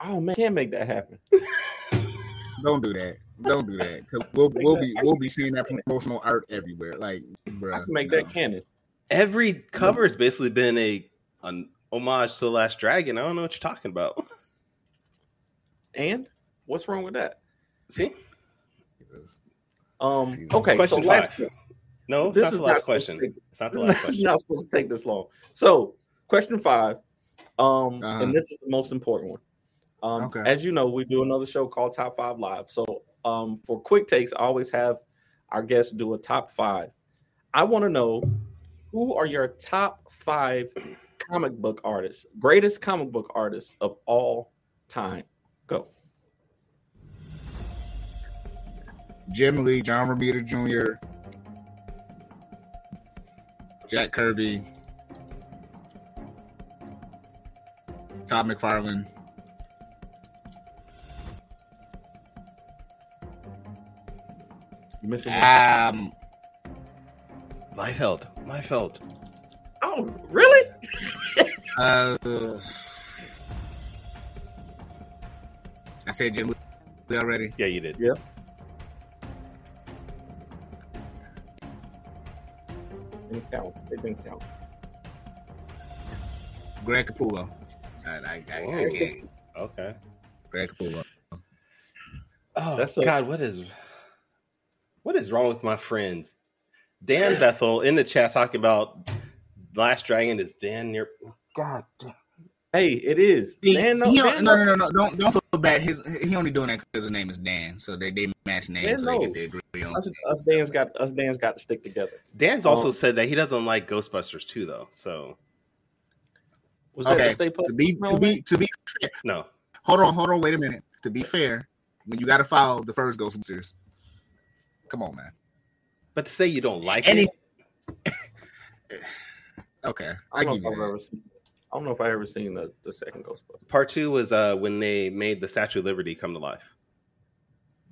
Oh man, can't make that happen. Don't do that. Don't do that. 'Cause We'll, we'll be we'll be seeing that promotional art everywhere. Like, I can make no. that canon. Every cover has basically been a an homage to The Last Dragon. I don't know what you're talking about. And what's wrong with that? See, Um. Okay. Question so last, no, it's This not is the last question. take- It's not the this last is question. not supposed to take this long. So, question five. Um, Uh-huh. and this is the most important one. Um, Okay. as you know, we do another show called Top Five Live. So, um, for quick takes, I always have our guests do a top five. I want to know who are your top five comic book artists, greatest comic book artists of all time. Go. Jim Lee, John Romita Jr., Jack Kirby, Todd McFarlane. You missing? Um, Liefeld, Liefeld. oh, really? uh, I said Jim Lee already. Yeah, you did. Things count. Say things count. Greg Capullo. I, I, I, I can't. Okay. Greg Capullo. Oh, That's a- God. What is what is wrong with my friends? Dan Bethel in the chat talking about Last Dragon is Dan near. God, damn. Hey, it is. He, Dan, no, he- Dan, no, no, no, no, don't don't feel bad. His he only doing that because his name is Dan, so they they match names, so they knows. get to agree on. Us, us Dan's got us Dan's got to stick together. Dan's also Um, said that he doesn't like Ghostbusters too, though. So Was that Okay, the Stay Puft To be to be to be no, hold on, hold on, wait a minute. To be fair, when you got to follow the first Ghostbusters, come on, man. But to say you don't like Any- it, Okay, I I don't give know you if I've that. ever seen. I don't know if I ever seen the, the second Ghostbusters. part two was uh when they made the Statue of Liberty come to life.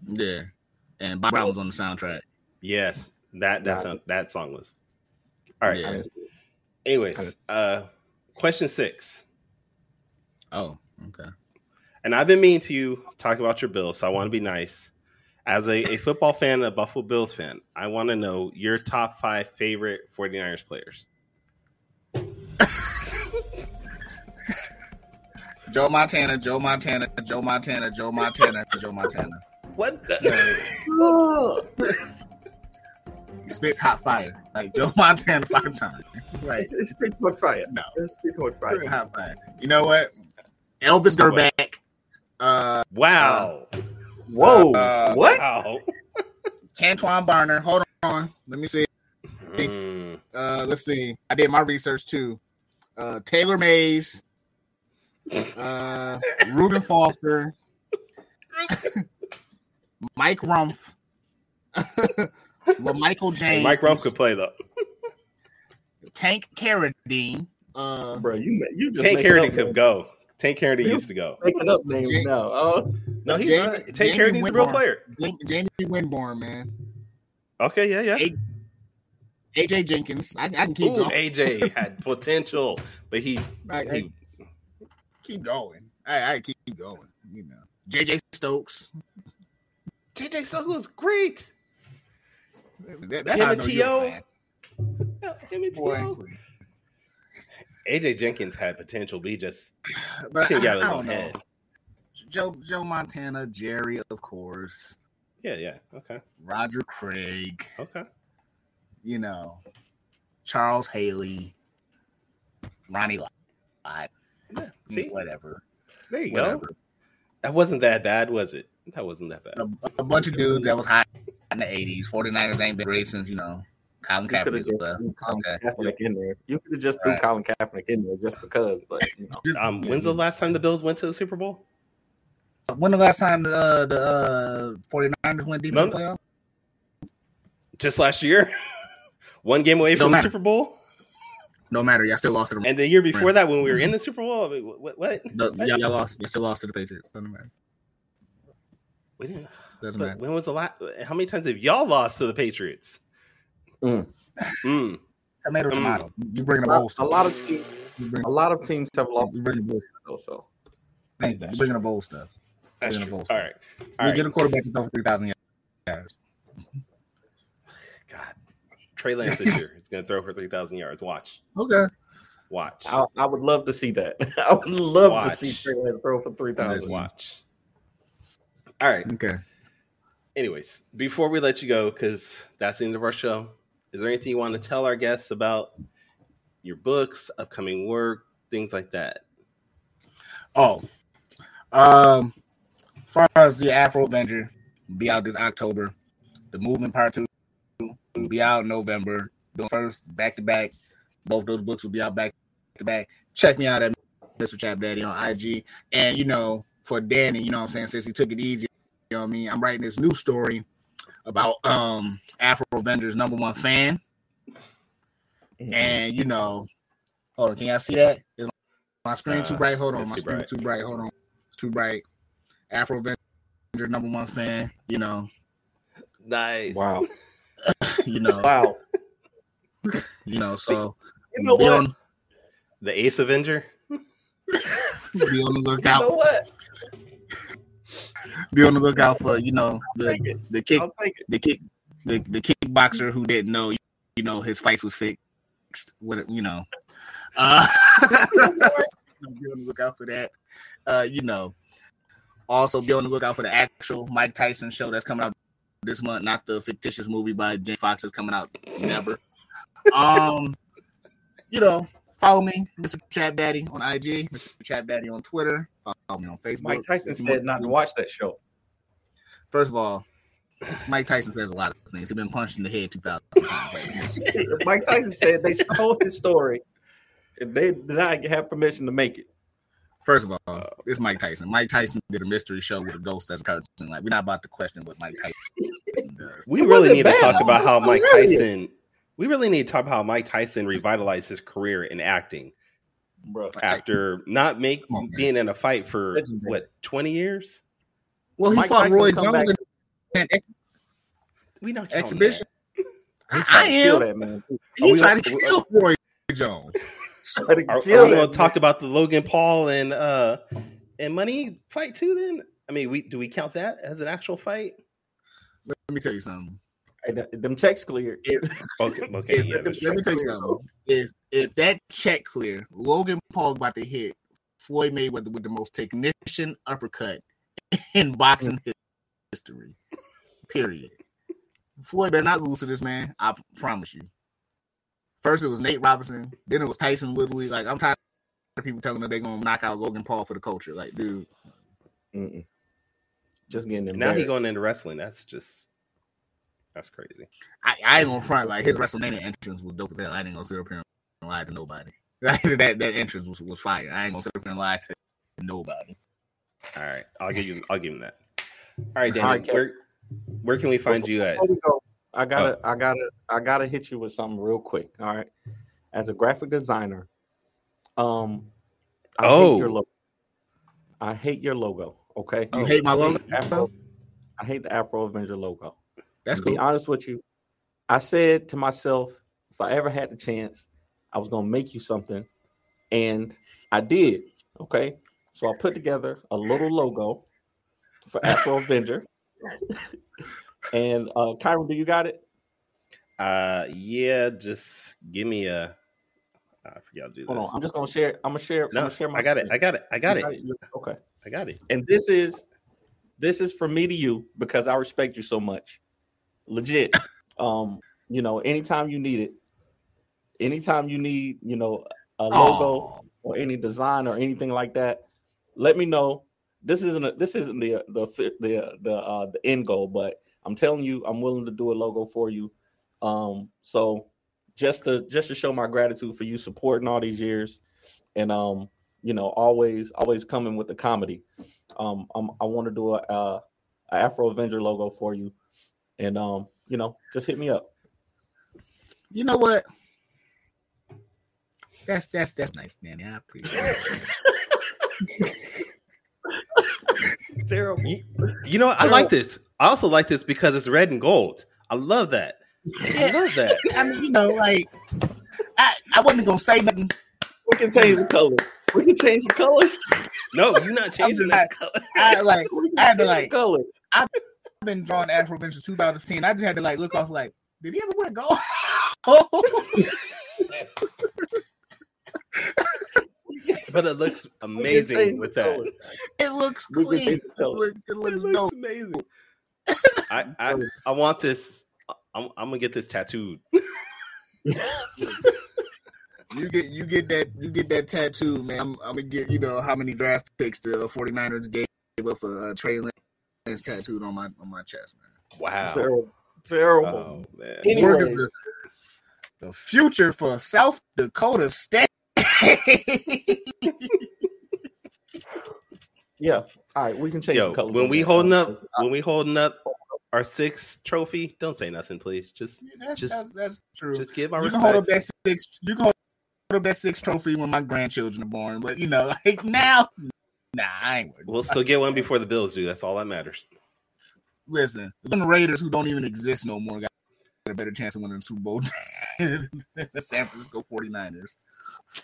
Yeah, and Bob Brown was on the soundtrack. Yes, that that sound, that song was. All right. Yeah. I didn't see it. Anyways, uh, question six. Oh, okay. And I've been mean to you talking about your Bills, so I want to be nice. As a, a football fan, a Buffalo Bills fan, I want to know your top five favorite 49ers players. Joe Montana, Joe Montana, Joe Montana, Joe Montana, Joe Montana. What? The? Oh. He spits hot fire like Joe Montana five times. Like It's, it's pretty much fire. No. it's pretty much fire. hot fire. You know what? Elvis Grbac, uh, wow. Whoa! Uh, what? Wow. Antoine Barner. Hold on, let me see. Mm. Uh, let's see. I did my research too. Uh, Taylor Mays, uh, Reuben Foster, Mike Rumph, LaMichael James, Mike Rumph could play though. Tank Carradine, uh, Bro, you ma- you just Tank making Carradine could go. Tank Carradine You- used to go. making up names Jam- now. Oh, No, he's Jamie- not. Tank Jamie Carradine's a real player. Jamie, Jamie Winborn, man, Okay, yeah, yeah. Hey, AJ Jenkins. I, I can keep Ooh, going. AJ had potential, but he, I, I he keep going. I, I keep going. You know, JJ Stokes. JJ Suggs was great. That, that's Him how I and know you're a T.O. fan. Yeah, him and Boy, T.O. AJ Jenkins had potential, but he just but I, couldn't get out of I don't know. head. Joe Joe Montana, Jerry, of course, Yeah, yeah. Okay, Roger Craig, okay. you know, Charles Haley, Ronnie Lott, Yeah, mm, see, whatever, there you go. That wasn't that bad, was it? That wasn't that bad. A, a bunch of dudes that was hot in the '80s. 49ers ain't been great since you know Colin you could have Kaepernick just left. threw Colin okay. Kaepernick in there. You could have just threw Right. Colin Kaepernick in there just because, but you know. Um, when's the last time the Bills went to the Super Bowl? When the last time uh, the uh, 49ers went deep No, in the no. playoffs? Just last year, one game away Don't from the. Super Bowl, No matter, y'all still lost to the. and the year before Rams. that, when we were in the Super Bowl, I mean, what? what? the y'all, y'all lost. Y'all still lost to the Patriots. Doesn't matter. We didn't. Doesn't matter. when was the last? How many times have y'all lost to the Patriots? Mm. Mm. Tomato, Mm. tomato. You bring A the lot, bowl a stuff. lot of teams, You bring, a lot of teams have lost. you bring the bowl. though, So Thank you. You bringing the bowl stuff. That's Bringing the true. bowl All stuff. right. All We right. get a quarterback to throw for three thousand yards. God, Trey Lance this year is going to throw for three thousand yards. Watch, Okay. watch, I, I would love to see that. I would love to see Trey Lance throw for three thousand. watch. All right. Okay. Anyways, before we let you go, because that's the end of our show, is there anything you want to tell our guests about your books, upcoming work, things like that? Oh, um, far as the Afro Avenger, be out this October. The Movement Part Two will be out in November. The first back to back. Both those books will be out back to back. Check me out at Mr. Chap Daddy on IG. And you know, for Danny, you know what I'm saying, since he took it easy, you know what I mean, I'm writing this new story about um Afro Avengers number one fan. And you know, hold on, can y'all see that? Is my screen too Uh, bright? Hold on, my screen bright. too bright. Hold on, too bright. Afro Avenger number one fan. You know, Nice. Wow, you know, wow. you know. So You know what? on, The Ace Avenger. be on the You lookout. know what? Be on the lookout for you know the the kick I'll take it. the kick the, the kickboxer who didn't know you know his fights was fixed. What you know. Uh, be on the lookout for that. Uh, you know. Also be on the lookout for the actual Mike Tyson show that's coming out this month, not the fictitious movie by Jay Fox is coming out never. Um, you know, follow me, Mr. Chap Daddy on IG, Mr. Chap Daddy on Twitter. Follow me on Facebook. Mike Tyson said want- not to watch that show. First of all, Mike Tyson says a lot of things. He's been punched in the head two thousand times. Mike Tyson said they stole his story, and they did not have permission to make it. First of all, uh, it's Mike Tyson. Mike Tyson did a mystery show with a ghost as a cartoon. Like we're not about to question what Mike Tyson does. We really need bad. to talk about how Mike. Tyson. We really need to talk about how Mike Tyson revitalized his career in acting Bro, after not make on, being in a fight for Legendary. what twenty years. Well, he Mike fought Tyson Roy Jones in that ex- We not exhibition. He I tried to kill am. that man. He we tried to gonna- kill Roy Jones. Are, are we kill going to talk about the Logan Paul and uh and Money fight too? Then I mean, we do we count that as an actual fight? Let me tell you something. Hey, them checks cleared. If, Okay, okay, if- yeah, let, me, let me tell you something. If if that check clear, Logan Paul about to hit Floyd Mayweather with the most technician uppercut in boxing mm. history. Period. Floyd better not lose to this man. I promise you. First it was Nate Robinson, then it was Tyron Woodley. Like I'm tired of people telling me they're gonna knock out Logan Paul for the culture. Like, dude, Mm-mm. Just getting Now he going into wrestling. That's just that's crazy. I, I ain't gonna front like his WrestleMania entrance was dope as hell. I ain't gonna sit up here and lie to nobody. that that entrance was, was fire. I ain't gonna sit up here and lie to nobody. All right, I'll give you. I'll give him that. All right, Danny. All right, where where can we find you at? We go, I gotta, Oh. I gotta, I gotta hit you with something real quick. All right, as a graphic designer, um, I Oh. hate your logo. I hate your logo. Okay, You hate my logo? Afro, I hate the Afro Avenger logo. That's to be honest with you, I said to myself, if I ever had the chance, I was gonna make you something, and I did. Okay, so I put together a little logo for Afro Avenger. and uh Kyrun, do you got it? Uh, yeah, just give me a. I forget how to do Hold this. on, I'm just gonna share. I'm gonna share. I'm no, gonna share my I got it. I got it. I got it. You- Okay. I got it. And this is this is from me to you because I respect you so much. Legit. um, you know, anytime you need it, anytime you need, you know, a logo Oh, or any design or anything like that, let me know. This isn't a, this isn't the the the the uh the end goal, but I'm telling you, I'm willing to do a logo for you. Um, so just to just to show my gratitude for you supporting all these years, and um, you know, always always coming with the comedy. Um, I'm, I want to do a, a, a Afro Avenger logo for you, and um, you know, just hit me up. you know what? That's that's that's nice, Danny. I appreciate it. Terrible. You, you know, what? I like this. I also like this because it's red and gold. I love that. I love that. I mean, you know, like I, I wasn't gonna say nothing. We can change the colors. We can change the colors. No, you're not changing that color. I like I had to like color. I've been drawing Afro since 2010. I just had to like look off like, did he ever wear gold? But it looks amazing change with that. it looks clean. change the It looks, it It looks looks amazing. I, I I want this. I'm, I'm gonna get this tattooed. You get you get that you get that tattoo, man. I'm, I'm gonna get you know how many draft picks the 49ers gave up for uh, Trey Lance tattooed on my on my chest, man. Wow. Terrible. Terrible. Oh man. Anyway. The, the future for South Dakota State. Yeah. All right. We can change Yo, the colors. when we holding up up, 'cause when we holding up our sixth trophy, don't say nothing, please. Just, that's, Just- that's, that's true. just give my you can hold up respects. that six. You can hold up that six trophy when my grandchildren are born, but you know, like now, nah, I ain't worried. We'll still get one before the Bills do. That's all that matters. Listen, the Raiders who don't even exist no more got a better chance of winning the Super Bowl than the San Francisco 49ers.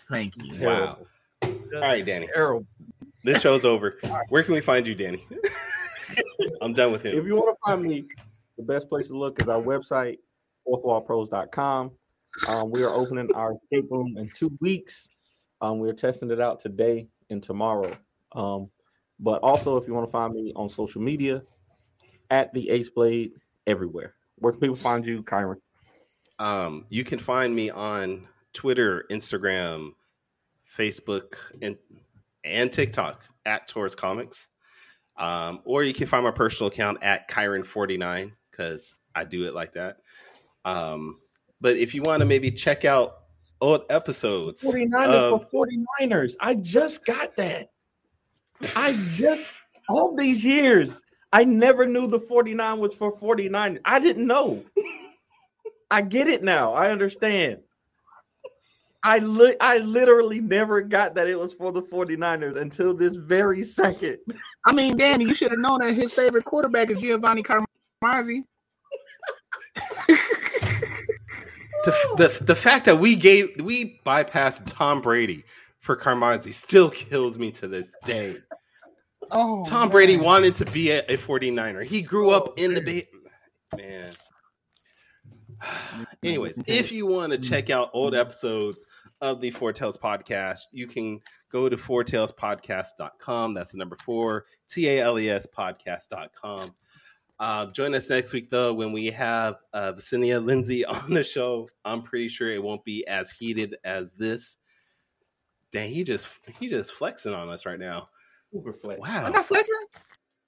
Thank you. Wow. Just All right, Danny. Terrible. This show's over. Where can we find you, Danny? I'm done with him. If you want to find me, the best place to look is our website, fourthwallpros.com. Um, we are opening our escape room in two weeks. Um, we're testing it out today and tomorrow. Um, but also, if you want to find me on social media, at the Ace Blade everywhere. Where can people find you, Kyrun? Um, you can find me on Twitter, Instagram, Facebook, and and TikTok at Taurus Comics. Um, or you can find my personal account at Kyrun49 because I do it like that. Um, but if you want to maybe check out old episodes, 49ers of- for 49ers. I just got that. I just all these years. I never knew the 49 was for 49. I didn't know. I get it now. I understand. I li- I literally never got that it was for the 49ers until this very second. I mean, Danny, you should have known that his favorite quarterback is Giovanni Carmazzi. the, the the fact that we gave we bypassed Tom Brady for Carmazzi still kills me to this day. Oh, Tom Brady wanted to be a, a 49er. He grew up in the Bay. Man. Anyways, if you want to check out old episodes of the Four Tales podcast, you can go to fourtalespodcast.com. That's the number four, T A L E S podcast.com. Uh, join us next week though when we have uh, Cynthia Lindsay on the show. I'm pretty sure it won't be as heated as this. Dang, he just he just flexing on us right now. Super flex. Wow. I'm not flexing.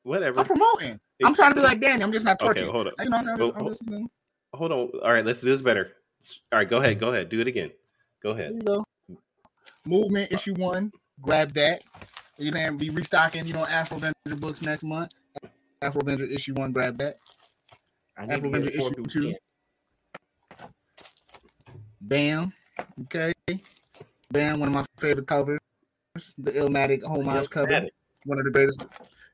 Whatever. I'm promoting. I'm trying to be like Danny. I'm just not twerking. Okay, hold on. You know what I'm saying? I'm just- Well, I'm just, you know, Hold on. All right, let's do this better. All right, go ahead. Go ahead. Do it again. Go there ahead. you go. Movement issue one. Grab that. You know, be restocking. You know, Afro Avenger books next month. Afro Avenger issue one. Grab that. Afro to Avenger issue two. Bam. Okay. Bam. One of my favorite covers. The Illmatic homage cover. One of the greatest,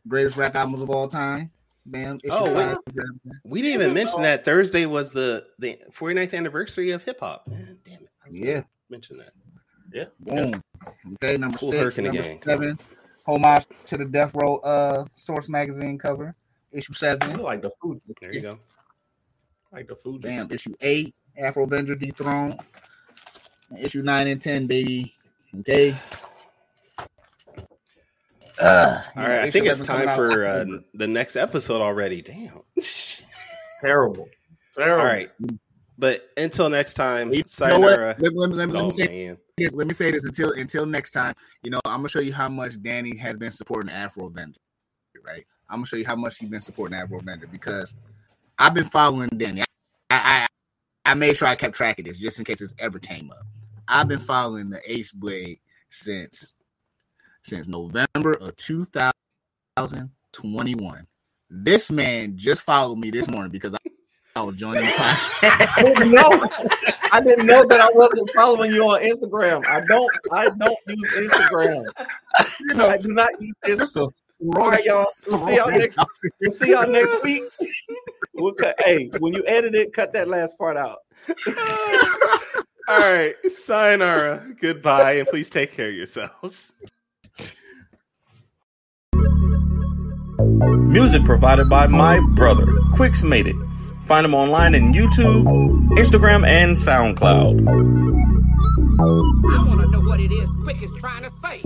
greatest rap albums of all time. Bam. Issue Oh, five. We didn't even mention that Thursday was the the 49th anniversary of hip hop. Man, damn it. I Yeah. Mention that. Yeah. Boom. Okay, number Cool six, number again. seven. Homage to the Death Row uh Source magazine cover. Issue I seven. like the food. There you go. Like the food. Bam. Issue eight. Afro Avenger dethroned. Issue nine and ten, baby. Okay. Uh, All right, I think it's time for uh, the next episode already. Damn. Terrible. Terrible. All right. But until next time, You know. Let, let me- let let me Oh, say this. Let me say this until until next time. You know, I'm gonna show you how much Danny has been supporting Afro Avenger. Right. I'm gonna show you how much he's been supporting Afro Avenger because I've been following Danny. I, I I made sure I kept track of this just in case this ever came up. I've been following the Ace Blade since since November of 2021. This man just followed me this morning because I, I was joining the podcast. I didn't know. I didn't know that I wasn't following you on Instagram. I don't. I don't use Instagram. you know, I do not use Instagram. All right, y'all. We'll see y'all next. We'll see y'all next week. We'll cut. Hey, when you edit it, cut that last part out. All right. Sayonara. Uh, goodbye. And please take care of yourselves. Music provided by my brother, Quicks Made It. Find him online in YouTube, Instagram, and SoundCloud. I want to know what it is Quick is trying to say.